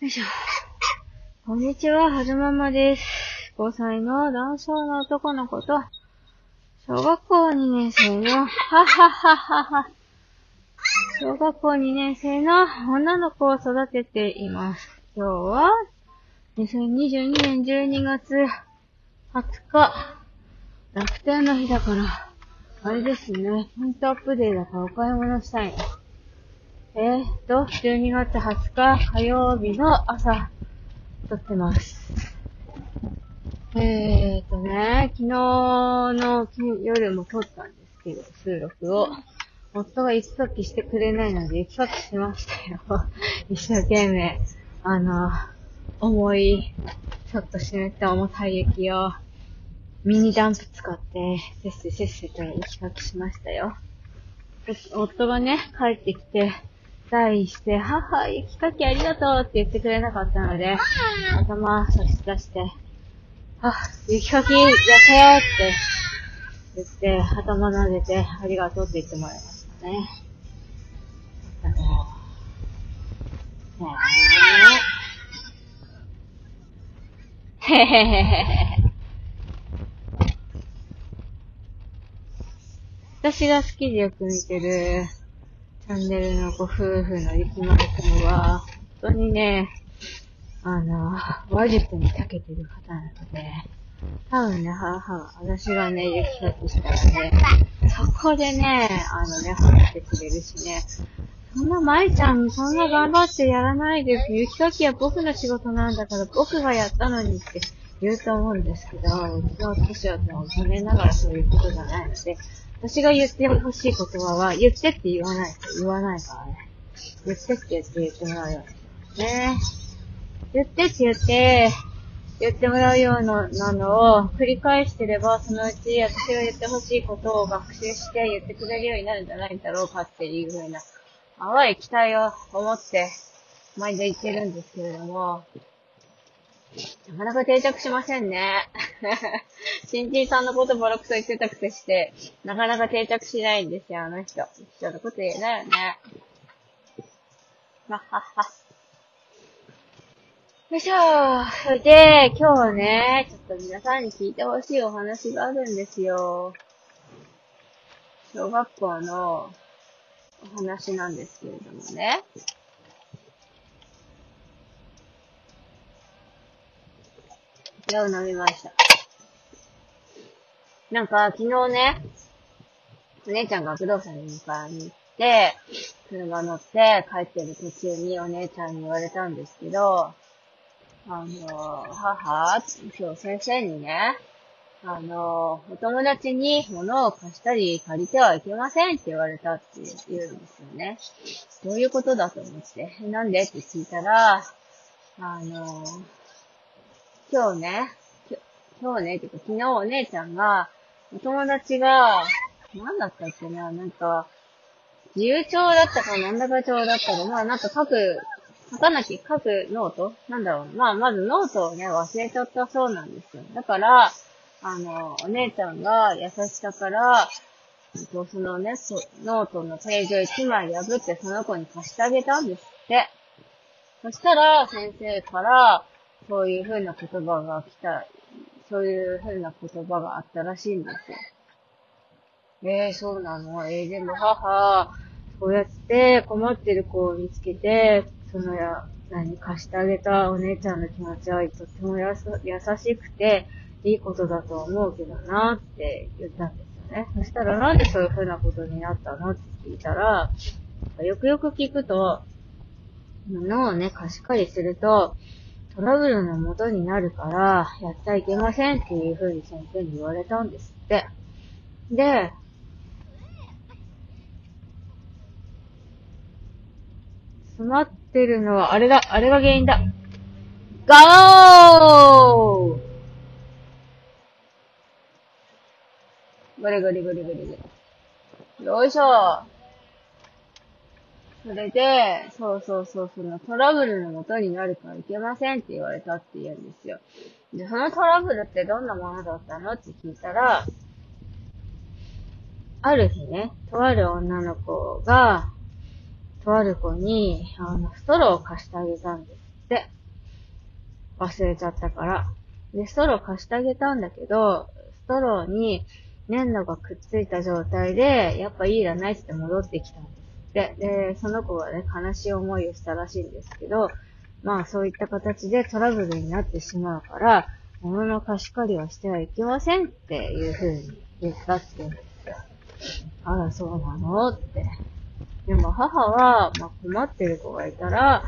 よいしょ。こんにちは、はずままです。5歳の男性の男の子と、小学校2年生の、ははははは。小学校2年生の女の子を育てています。今日は、2022年12月20日、楽天の日だから、あれですね、ポイントアップデーだからお買い物したい。えー、っと、12月20日火曜日の朝、撮ってます。えーっとね、昨日の夜も撮ったんですけど、収録を。夫が雪かきしてくれないので雪かきしましたよ。一生懸命。あの、重い、ちょっと湿った重たい雪を、ミニダンプ使って、せっせせっせと雪かきしましたよ。夫がね、帰ってきて、第一して、母、雪かきありがとうって言ってくれなかったので、頭差し出して、あ、雪かきやったよって言って、頭撫でて、ありがとうって言ってもらいましたね。へへへへ。私が好きでよく見てるチャンネルのご夫婦の雪まくんは、本当にね、あの、話術に長けてる方なので、多分ね、母は、私がね、雪かきしたらね、そこでね、あのね、褒めてくれるしね、そんな舞ちゃん、そんな頑張ってやらないで、雪かきは僕の仕事なんだから、僕がやったのにって言うと思うんですけど、うちの年はもう残念ながらそういうことじゃないので、私が言ってほしい言葉は、言ってって言わない言わないからね。言ってって言って言ってもらうよ。ね言ってって言って、言ってもらうようななのを繰り返してれば、そのうち私が言ってほしいことを学習して言ってくれるようになるんじゃないんだろうかっていうふうな、淡い期待を思って、毎度言ってるんですけれども、なかなか定着しませんね。新人さんのことボロクソ言ってたくせして、なかなか定着しないんですよ、あの人。一緒のこと言えないよね。わっはっは。よいしょー。で、今日はね、ちょっと皆さんに聞いてほしいお話があるんですよ。小学校のお話なんですけれどもね。これを飲みました。なんか、昨日ね、お姉ちゃんが不動産に迎えに行って、車乗って帰ってる途中にお姉ちゃんに言われたんですけど、あの、母、今日先生にね、あの、お友達に物を貸したり借りてはいけませんって言われたって言うんですよね。どういうことだと思って、なんで？って聞いたら、あの、今日ね、今日ね、てか昨日お姉ちゃんが、お友達が、なんだったっけな、なんか、自由帳だったかなんだか帳だったか、まあなんか書く、書かなきゃ、書くノート？なんだろう。まあまずノートをね、忘れちゃったそうなんですよ。だから、あの、お姉ちゃんが優しさから、そのね、ノートのページを1枚破ってその子に貸してあげたんですって。そしたら、先生から、そういう風な言葉が来た、そういう風な言葉があったらしいんですよ。えー、そうなの？えー、でも母、そうやって困ってる子を見つけて、そのや、何、貸してあげたお姉ちゃんの気持ちはとってもやさ優しくて、いいことだと思うけどなって言ったんですよね。そしたらなんでそういう風なことになったの？って聞いたら、よくよく聞くと、物をね、貸し借りすると、トラブルの元になるから、やっちゃいけませんっていう風に先生に言われたんですって。で、詰まってるのは、あれだ、あれが原因だ。ゴーゴリゴリゴリゴリゴリ。よいしょそれで、そうそうそう、そのトラブルの元になるからいけませんって言われたって言うんですよ。で、そのトラブルってどんなものだったのって聞いたら、ある日ね、とある女の子が、とある子に、あの、ストローを貸してあげたんですって。忘れちゃったから。で、ストロー貸してあげたんだけど、ストローに粘土がくっついた状態で、やっぱいいらないって戻ってきたんです。で、でその子がね、悲しい思いをしたらしいんですけど、まあそういった形でトラブルになってしまうから、物の貸し借りはしてはいけませんっていう風に言ったって。あら、そうなのって。でも母は、まあ、困ってる子がいたら、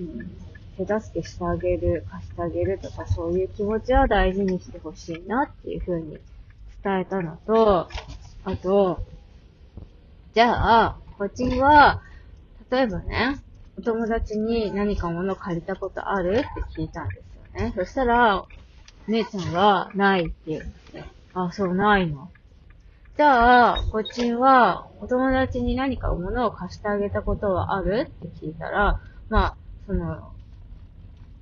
うん、手助けしてあげる、貸してあげるとか、そういう気持ちは大事にしてほしいなっていう風に伝えたのと、あと、じゃあ、こっちは、例えばね、お友達に何か物借りたことあるって聞いたんですよね。そしたら、姉ちゃんはないって言うんですよ。あ、そう、ないの。じゃあ、こっちは、お友達に何か物を貸してあげたことはあるって聞いたら、まあ、その、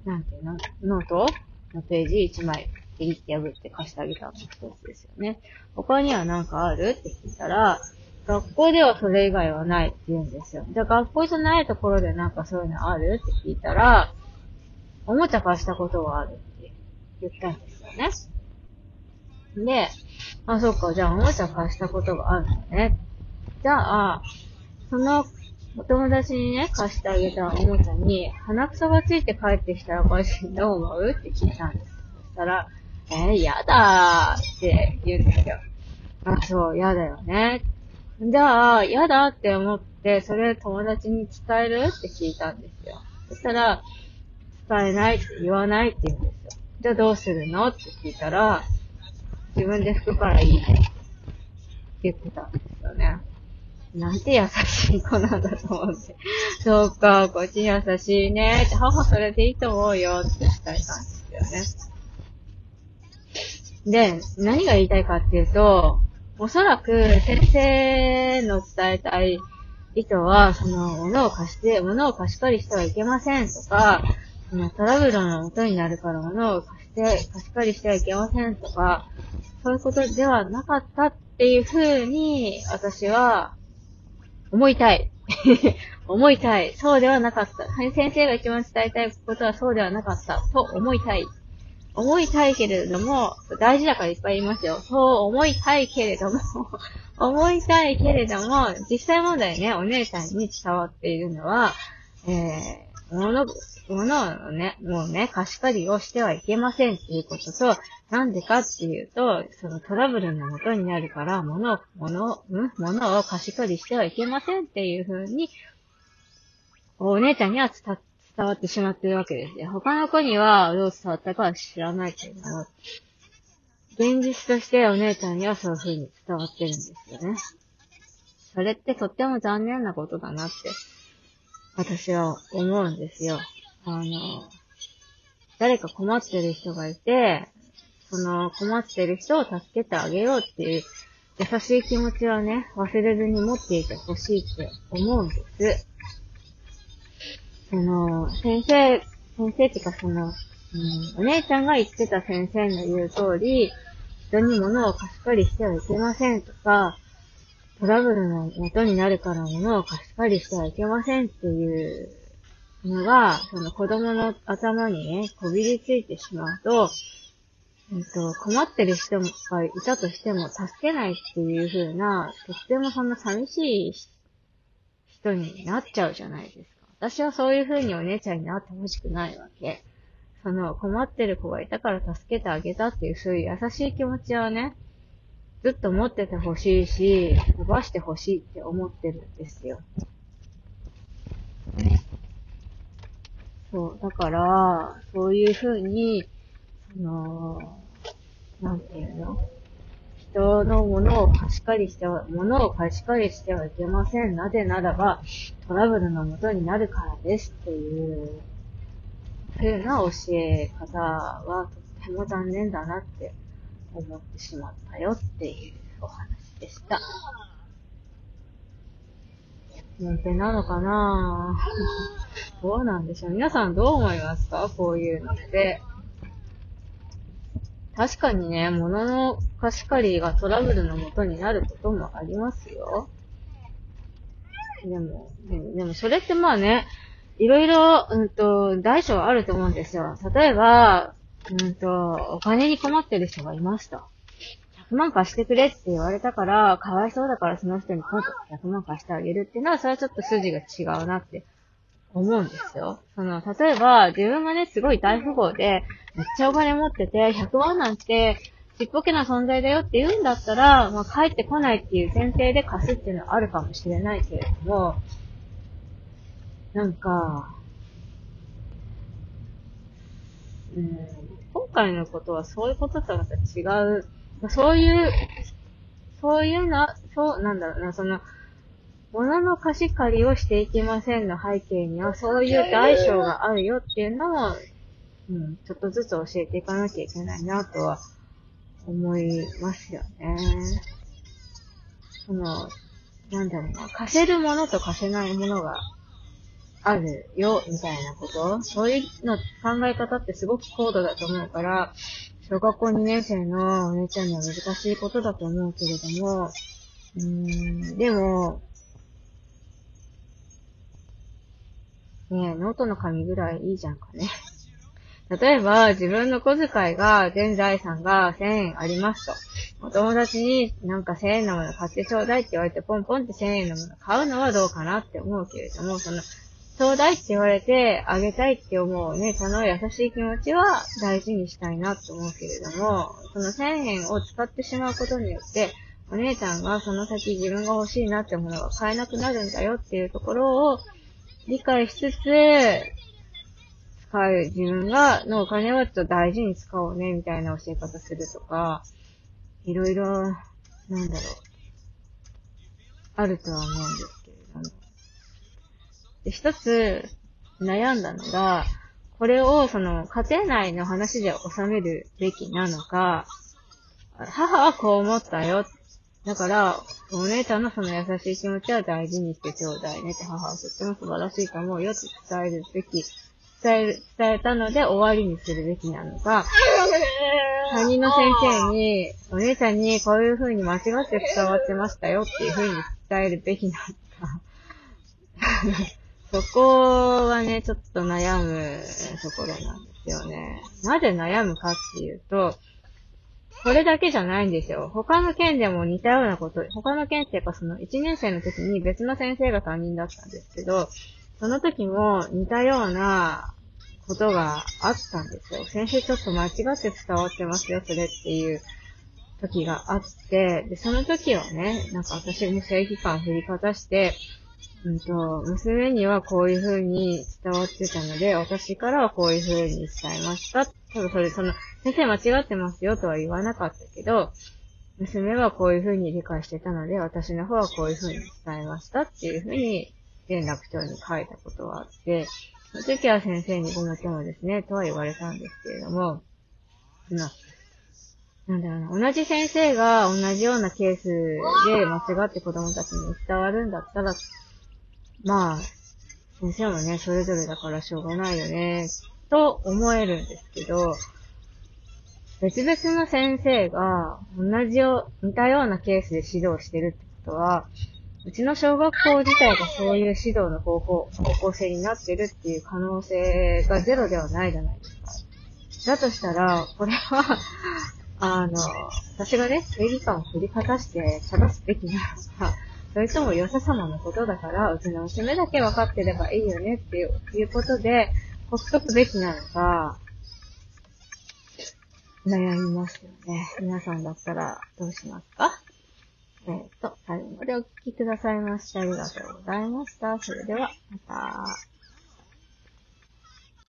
なんていうの、ノートのページ1枚、ピリって破って貸してあげたの一つですよね。他には何かあるって聞いたら、学校ではそれ以外はないって言うんですよ。じゃあ学校じゃないところでなんかそういうのある？って聞いたら、おもちゃ貸したことはあるって言ったんですよね。で、あ、そっか、じゃあおもちゃ貸したことがあるのね。じゃあ、そのお友達にね、貸してあげたおもちゃに、鼻くそがついて帰ってきたらこれどう思う？って聞いたんです。そしたら、えー、やだーって言うんですよ。あ、そう、やだよね。じゃあ、やだって思って、それ友達に伝える？って聞いたんですよ。そしたら、伝えないって言わないって言うんですよ。じゃあどうするの？って聞いたら、自分で拭くからいい。って言ってたんですよね。なんて優しい子なんだと思って。そうか、こっち優しいね。って母それでいいと思うよって伝えたんですよね。で、何が言いたいかっていうと、おそらく先生の伝えたい意図は、その、物を貸して、物を貸し借りしてはいけませんとか、そのトラブルの元になるから物を貸して、貸し借りしてはいけませんとか、そういうことではなかったっていうふうに、私は、思いたい。思いたい。そうではなかった。先生が一番伝えたいことはそうではなかった。と思いたい。思いたいけれども、大事だからいっぱい言いますよ。そう思いたいけれども、思いたいけれども、実際問題ね、お姉さんに伝わっているのは、えー、物、物をね、もうね、貸し借りをしてはいけませんっていうことと、なんでかっていうと、そのトラブルの元になるから、物を、物を、ん物を貸し借りしてはいけませんっていう風に、お姉ちゃんには伝って伝わってしまってるわけですよ。他の子にはどう伝わったかは知らないけども、現実としてお姉ちゃんにはそういう風に伝わってるんですよね。それってとっても残念なことだなって、私は思うんですよ。あの、誰か困ってる人がいて、その困ってる人を助けてあげようっていう優しい気持ちはね、忘れずに持っていてほしいって思うんです。その、先生、先生っていうかその、うん、お姉ちゃんが言ってた先生の言う通り、人に物を貸し借りしてはいけませんとか、トラブルの元になるから物を貸し借りしてはいけませんっていうのが、その子供の頭にね、こびりついてしまうと、えっと、困ってる人がいたとしても助けないっていう風な、とってもそんな寂しい人になっちゃうじゃないですか。私はそういう風にお姉ちゃんになってほしくないわけ。その困ってる子がいたから助けてあげたっていうそういう優しい気持ちはね、ずっと持っててほしいし、伸ばしてほしいって思ってるんですよ。そう、だから、そういう風に、その、なんていうの？人のものを貸し借りしては、物を貸し借りしてはいけません。なぜならば、トラブルの元になるからですっていう、風な教え方はとても残念だなって思ってしまったよっていうお話でした。なんてなのかな。どうなんでしょう。皆さんどう思いますか？こういうのって。確かにね、物の貸し借りがトラブルの元になることもありますよ。でも、でもでもそれってまあね、いろいろ、うんと、大小あると思うんですよ。例えば、うんと、お金に困ってる人がいますと。100万貸してくれって言われたから、かわいそうだからその人にポンと100万貸してあげるっていうのは、それはちょっと筋が違うなって思うんですよ。その、例えば、自分がね、すごい大富豪で、めっちゃお金持ってて、100万なんて、ちっぽけな存在だよって言うんだったら、まあ、帰ってこないっていう前提で貸すっていうのはあるかもしれないけれども、なんか、うん、今回のことはそういうこととはまた違う、そういう、そういうな、そう、なんだろうな、その、物の貸し借りをしていけませんの背景には、そういう大小があるよっていうのを、うん、ちょっとずつ教えていかなきゃいけないなとは思いますよね。その、なんだろうな、貸せるものと貸せないものがあるよ、みたいなことそういうの考え方ってすごく高度だと思うから、小学校2年生のお姉ちゃんには難しいことだと思うけれども、うーん、でも、ねえ、ノートの紙ぐらいいいじゃんかね。例えば、自分の小遣いが、全財産が1000円ありますと。お友達になんか1000円のもの買ってちょうだいって言われて、ポンポンって1000円のもの買うのはどうかなって思うけれども、その、ちょうだいって言われて、あげたいって思うね、その優しい気持ちは大事にしたいなって思うけれども、その1000円を使ってしまうことによって、お姉ちゃんがその先自分が欲しいなってものが買えなくなるんだよっていうところを理解しつつ、使う自分が、のお金はちょっと大事に使おうね、みたいな教え方するとか、いろいろ、なんだろう、あるとは思うんですけれども。で、一つ悩んだのが、これをその家庭内の話で収めるべきなのか、母はこう思ったよ。だから、お姉ちゃんのその優しい気持ちは大事にしてちょうだいねって母はとっても素晴らしいと思うよって伝えるべき伝え、伝えたので終わりにするべきなのか、担任の先生に、お姉ちゃんにこういう風に間違って伝わってましたよっていう風に伝えるべきなのか。そこはね、ちょっと悩むところなんですよね。なぜ悩むかっていうと、これだけじゃないんですよ。他の県でも似たようなこと、他の県っていうかその1年生の時に別の先生が担任だったんですけど、その時も似たようなことがあったんですよ。先生ちょっと間違って伝わってますよ、それっていう時があって、で、その時はね、なんか私も正義感振りかざして、うんと、娘にはこういう風に伝わってたので、私からはこういう風に伝えました。ただそれ、その、先生間違ってますよとは言わなかったけど、娘はこういう風に理解してたので、私の方はこういう風に伝えましたっていう風に連絡帳に書いたことがあって、その時は先生にごもっもですね、とは言われたんですけれども、な、なんだろうな、同じ先生が同じようなケースで間違って子供たちに伝わるんだったら、まあ、先生もね、それぞれだからしょうがないよね、と思えるんですけど、別々の先生が同じよ、似たようなケースで指導してるってことは、うちの小学校自体がそういう指導の方法、方向性になってるっていう可能性がゼロではないじゃないですか。だとしたら、これはあの、私がね、正義感を振りかざして正すべきなのか、それとも良さ様のことだから、うちの娘だけ分かってればいいよねっていういうことで、ほっとくべきなのか、悩みますよね。皆さんだったらどうしますか？えっ、ー、と、最後までお聞きくださいましてありがとうございました。それでは、また。